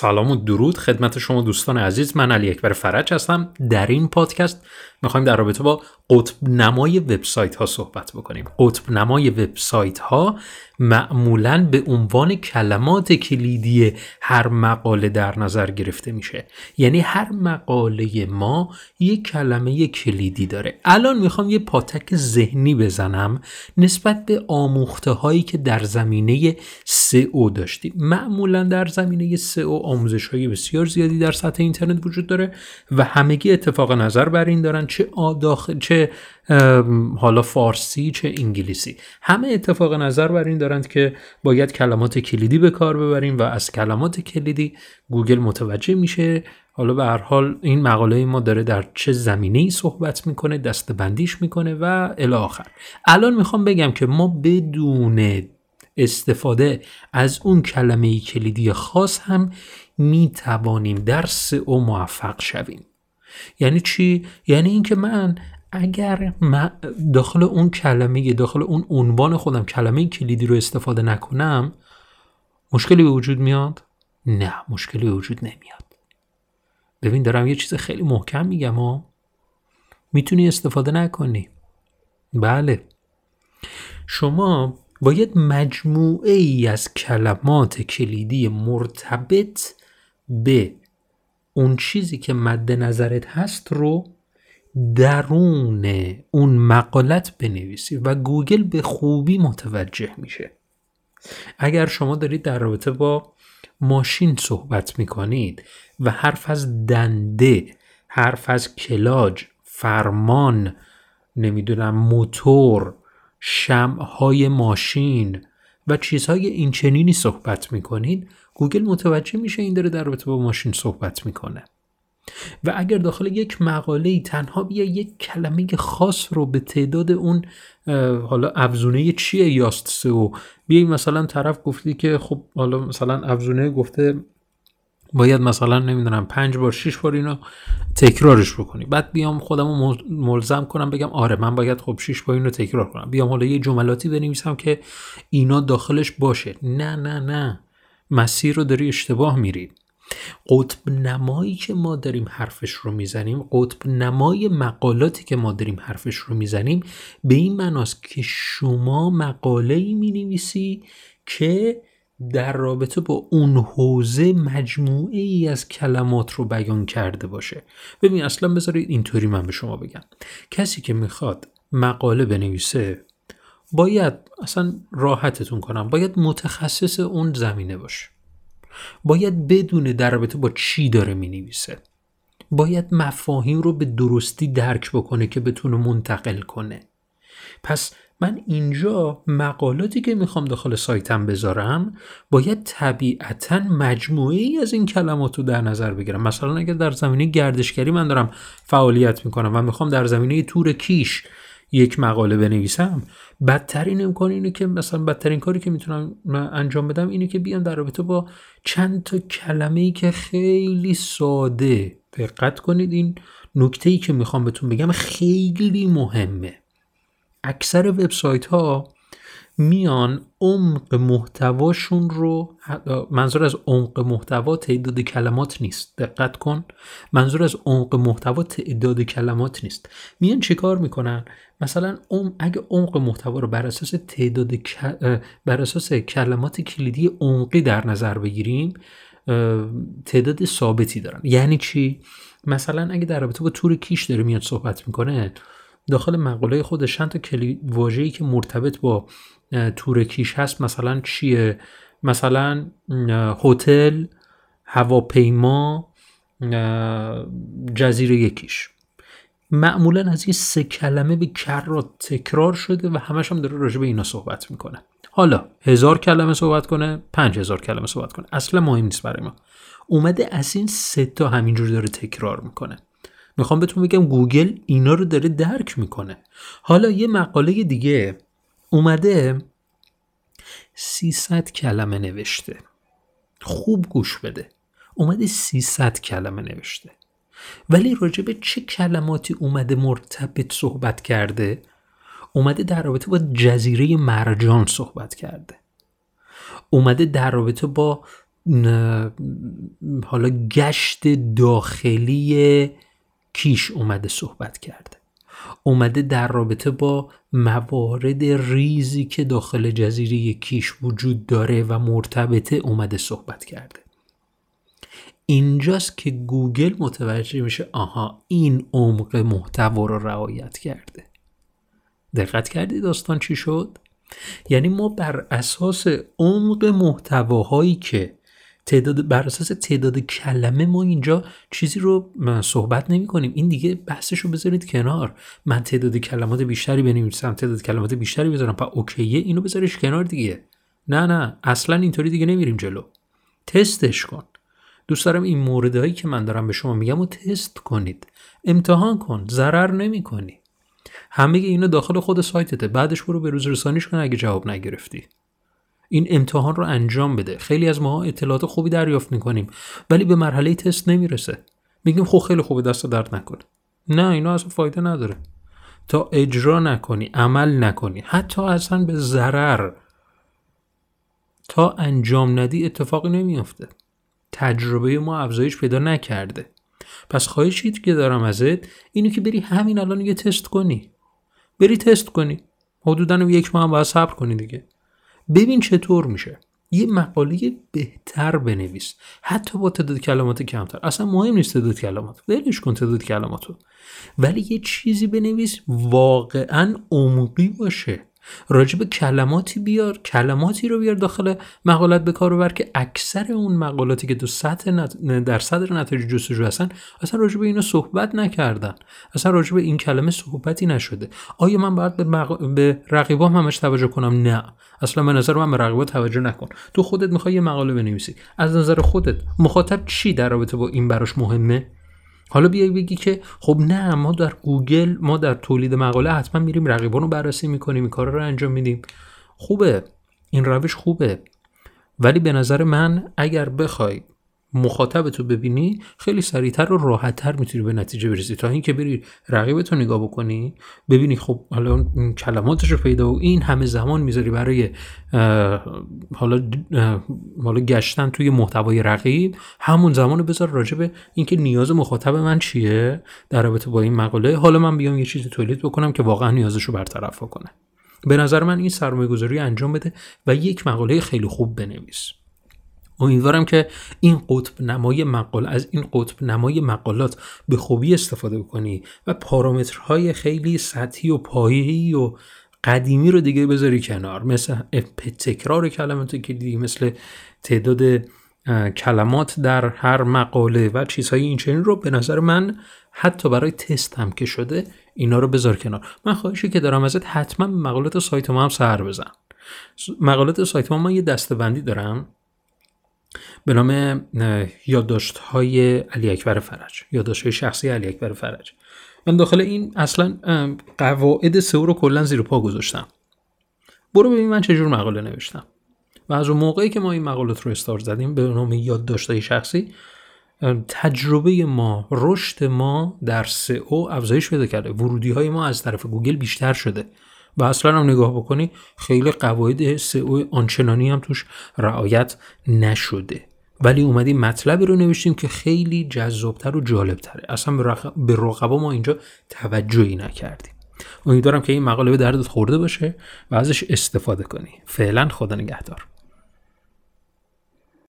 سلام و درود خدمت شما دوستان عزیز. من علی اکبر فرج هستم. در این پادکست می‌خوایم در رابطه با قطب نمای وبسایت ها صحبت بکنیم. قطب نمای وبسایت ها معمولا به عنوان کلمات کلیدی هر مقاله در نظر گرفته میشه. یعنی هر مقاله ما یک کلمه کلیدی داره. الان می‌خوام یه پاتک ذهنی بزنم نسبت به آموخته هایی که در زمینه سئو داشتیم. معمولا در زمینه سئو آموزش های بسیار زیادی در سطح اینترنت وجود داره و همگی اتفاق نظر بر این دارن چه داخل چه حالا فارسی چه انگلیسی. همه اتفاق نظر بر این دارند که باید کلمات کلیدی به کار ببریم و از کلمات کلیدی گوگل متوجه میشه. حالا به هر حال این مقاله ما داره در چه زمینه ای صحبت می‌کنه دست بندیش می‌کنه و الی آخر. الان می‌خوام بگم که ما بدون استفاده از اون کلمه کلیدی خاص هم می توانیم در او موفق شویم. یعنی چی؟ یعنی اینکه من اگر من داخل اون کلمه داخل اون عنوان خودم کلمه کلیدی رو استفاده نکنم مشکلی به وجود میاد؟ نه مشکلی به وجود نمیاد. ببین دارم یه چیز خیلی محکم میگم ها. می‌تونی استفاده نکنی. بله. شما باید مجموعه ای از کلمات کلیدی مرتبط به اون چیزی که مد نظرت هست رو درون اون مقالت بنویسی و گوگل به خوبی متوجه میشه. اگر شما دارید در رابطه با ماشین صحبت می‌کنید و حرف از دنده حرف از کلاج فرمان نمی‌دونم موتور شمهای ماشین و چیزهای اینچنینی صحبت می‌کنید گوگل متوجه میشه این داره در رابطه با ماشین صحبت می‌کنه. و اگر داخل یک مقاله تنها بیا یک کلمه خاص رو به تعداد اون حالا افزونه چیه یاست سو بیای مثلا طرف گفتی که خب حالا مثلا افزونه گفته باید مثلا نمی‌دونم پنج بار شش بار اینو تکرارش بکنی. بعد بیام خودم رو ملزم کنم بگم آره من باید خب شش بار اینو تکرار کنم. بیام حالا یه جملاتی بنویسم که اینا داخلش باشه. نه نه نه. مسیر رو داری اشتباه میری. قطب نمایی که ما داریم حرفش رو می‌زنیم قطب نمای مقالاتی که ما داریم حرفش رو می‌زنیم به این مناست که شما مقاله ای می نویسی که در رابطه با اون حوزه مجموعه ای از کلمات رو بیان کرده باشه. ببین اصلا بذارید اینطوری من به شما بگم. کسی که می‌خواد مقاله بنویسه باید اصلا راحتتون کنم. باید متخصص اون زمینه باشه. باید بدونه در رابطه با چی داره می نویسه باید مفاهیم رو به درستی درک بکنه که بتونه منتقل کنه. پس من اینجا مقالاتی که می‌خوام داخل سایتم بذارم باید طبیعتا مجموعه ای از این کلمات رو در نظر بگیرم. مثلا اگر در زمینه گردشگری من دارم فعالیت می‌کنم و می‌خوام در زمینه تور کیش یک مقاله بنویسم بدترین امکان اینه که مثلا بدترین کاری که می‌تونم انجام بدم اینه که بیام در رابطه با چند تا کلمه ای که خیلی ساده. دقت کنید این نکته ای که می‌خوام بهتون بگم خیلی مهمه. اکثر وبسایت ها میان عمق محتواشون رو منظور از عمق محتوا تعداد کلمات نیست دقت کن. منظور از عمق محتوا تعداد کلمات نیست. میان چیکار می‌کنن؟ مثلا اگه عمق محتوا رو بر اساس تعداد بر اساس کلمات کلیدی عمقی در نظر بگیریم تعداد ثابتی دارن. یعنی چی؟ مثلا اگه در رابطه با تور کیش داره میاد صحبت می‌کنه داخل مقاله خودش چند تا کلید واژه‌ای که مرتبط با تور کیش هست مثلا چیه؟ مثلا هتل هواپیما جزیره یکیش. معمولا از این سه کلمه به کرات تکرار شده و همش هم داره راجع به اینا صحبت می‌کنه. حالا هزار کلمه صحبت کنه پنج هزار کلمه صحبت کنه. اصلا مهم نیست برای ما. اومده از این سه تا همینجور داره تکرار می‌کنه. می‌خوام بهتون بگم گوگل اینا رو داره درک می‌کنه. حالا یه مقاله دیگه اومده. 300 کلمه نوشته. خوب گوش بده. اومده 300 کلمه نوشته. ولی راجع به چه کلماتی اومده مرتبط صحبت کرده؟ اومده در رابطه با جزیره مرجان صحبت کرده. اومده در رابطه با حالا گشت داخلی کیش اومده صحبت کرده. اومده در رابطه با موارد ریزی که داخل جزیره کیش وجود داره و مرتبطه اومده صحبت کرده. اینجاست که گوگل متوجه میشه آها این عمق محتوا رو رعایت کرده. دقت کردی داستان چی شد؟ یعنی ما بر اساس عمق محتواهایی که تعداد بر اساس تعداد کلمه ما اینجا چیزی رو صحبت نمی کنیم. این دیگه بحثش رو بذارید کنار. من تعداد کلمات بیشتری بنویسم تعداد کلمات بیشتری بذارم. پس اوکیه اینو بذارش کنار دیگه. نه نه اصلا اینطوری دیگه نمیریم جلو. تستش کن. دوست دارم این موردهایی که من دارم به شما میگم و تست کنید. امتحان کن ضرر نمی کنی. همه اینو داخل خود سایتته. بعدش برو به روز رسانیش کن اگه جواب نگرفتی. این امتحان رو انجام بده. خیلی از ما اطلاعات خوبی دریافت می‌کنیم ولی به مرحله تست نمی‌رسه. میگیم خب خیلی خوبه دست درد نکنه. نه اینا اصلا فایده نداره. تا اجرا نکنی عمل نکنی حتی اصلا به ضرر تا انجام ندی اتفاقی نمیافته. تجربه ما افزایش پیدا نکرده. پس خواهشی که دارم ازت اینو که بری همین الان یه تست کنی. بری تست کنی. حدودا یک ماه هم باید صبر کنی دیگه. ببین چطور میشه. یه مقاله بهتر بنویس. حتی با تعداد کلمات کمتر. اصلا مهم نیست تعداد کلمات. ولش کن تعداد کلماتو. ولی یه چیزی بنویس واقعا عمقی باشه. راجب کلماتی بیار کلماتی رو بیار داخل مقالت به کار ببر که اکثر اون مقالاتی که تو سطح نت... در صدر نتایج جستجو هستن اصلا راجب اینو صحبت نکردن. اصلا راجب این کلمه صحبتی نشده. آیا من باید به, مق... به رقیبام همش توجه کنم؟ نه. اصلا به نظر من به رقیبا توجه نکن. تو خودت می‌خوای یه مقاله بنویسی. از نظر خودت مخاطب چی در رابطه با این براش مهمه؟ حالا بیای بگی که خب نه ما در گوگل ما در تولید مقاله حتما میریم رقیبان رو بررسی می‌کنیم این کار رو انجام میدیم. خوبه. این روش خوبه. ولی به نظر من اگر بخوای مخاطب تو ببینی خیلی سریعتر و راحتتر می‌تونی به نتیجه برسی. تا اینکه بری رقیبتو نگاه بکنی ببینی خب حالا کلماتش رو پیدا و این همه زمان می‌ذاری برای حالا حالا گشتن توی محتوای رقیب همون زمان بذار راجع به اینکه نیاز مخاطب من چیه در رابطه با این مقاله. حالا من بیام یه چیزی تولید بکنم که واقعا نیازش رو برطرف کنه به نظر من این سرمایه گذاری انجام بده و یک مقاله خیلی خوب بنویس. امیدوارم که این قطب نمای مقال از این قطب نمای مقالات به خوبی استفاده بکنی و پارامترهای خیلی سطحی و پایه‌ای و قدیمی رو دیگه بذاری کنار. مثل تکرار کلمات کلیدی مثل تعداد کلمات در هر مقاله و چیزهای این چنین رو به نظر من حتی برای تست هم که شده اینا رو بذار کنار. من خواهشی که دارم ازت حتما مقالات سایت ما هم سر بزن. مقالات سایت ما من یه دستبندی دارم. به نام یادداشت های علی اکبر فرج یادداشت های شخصی علی اکبر فرج. من داخل این اصلا قواعد سئو رو کلا زیر پا گذاشتم. برو ببین من چجور مقاله نوشتم. و از اون موقعی که ما این مقالات رو استار زدیم به نام یادداشت های شخصی تجربه ما رشد ما در سئو افزایش پیدا کرده. ورودی های ما از طرف گوگل بیشتر شده. و اصلا هم نگاه بکنی خیلی قواعد سئو آنچنانی هم توش رعایت نشده. ولی اومدیم مطلبی رو نوشتیم که خیلی جذابتر و جالبتره. اصلا به رقبا ما اینجا توجهی نکردیم. امیدوارم که این مقاله به دردت خورده باشه و ازش استفاده کنی. فعلا خدا نگهدار.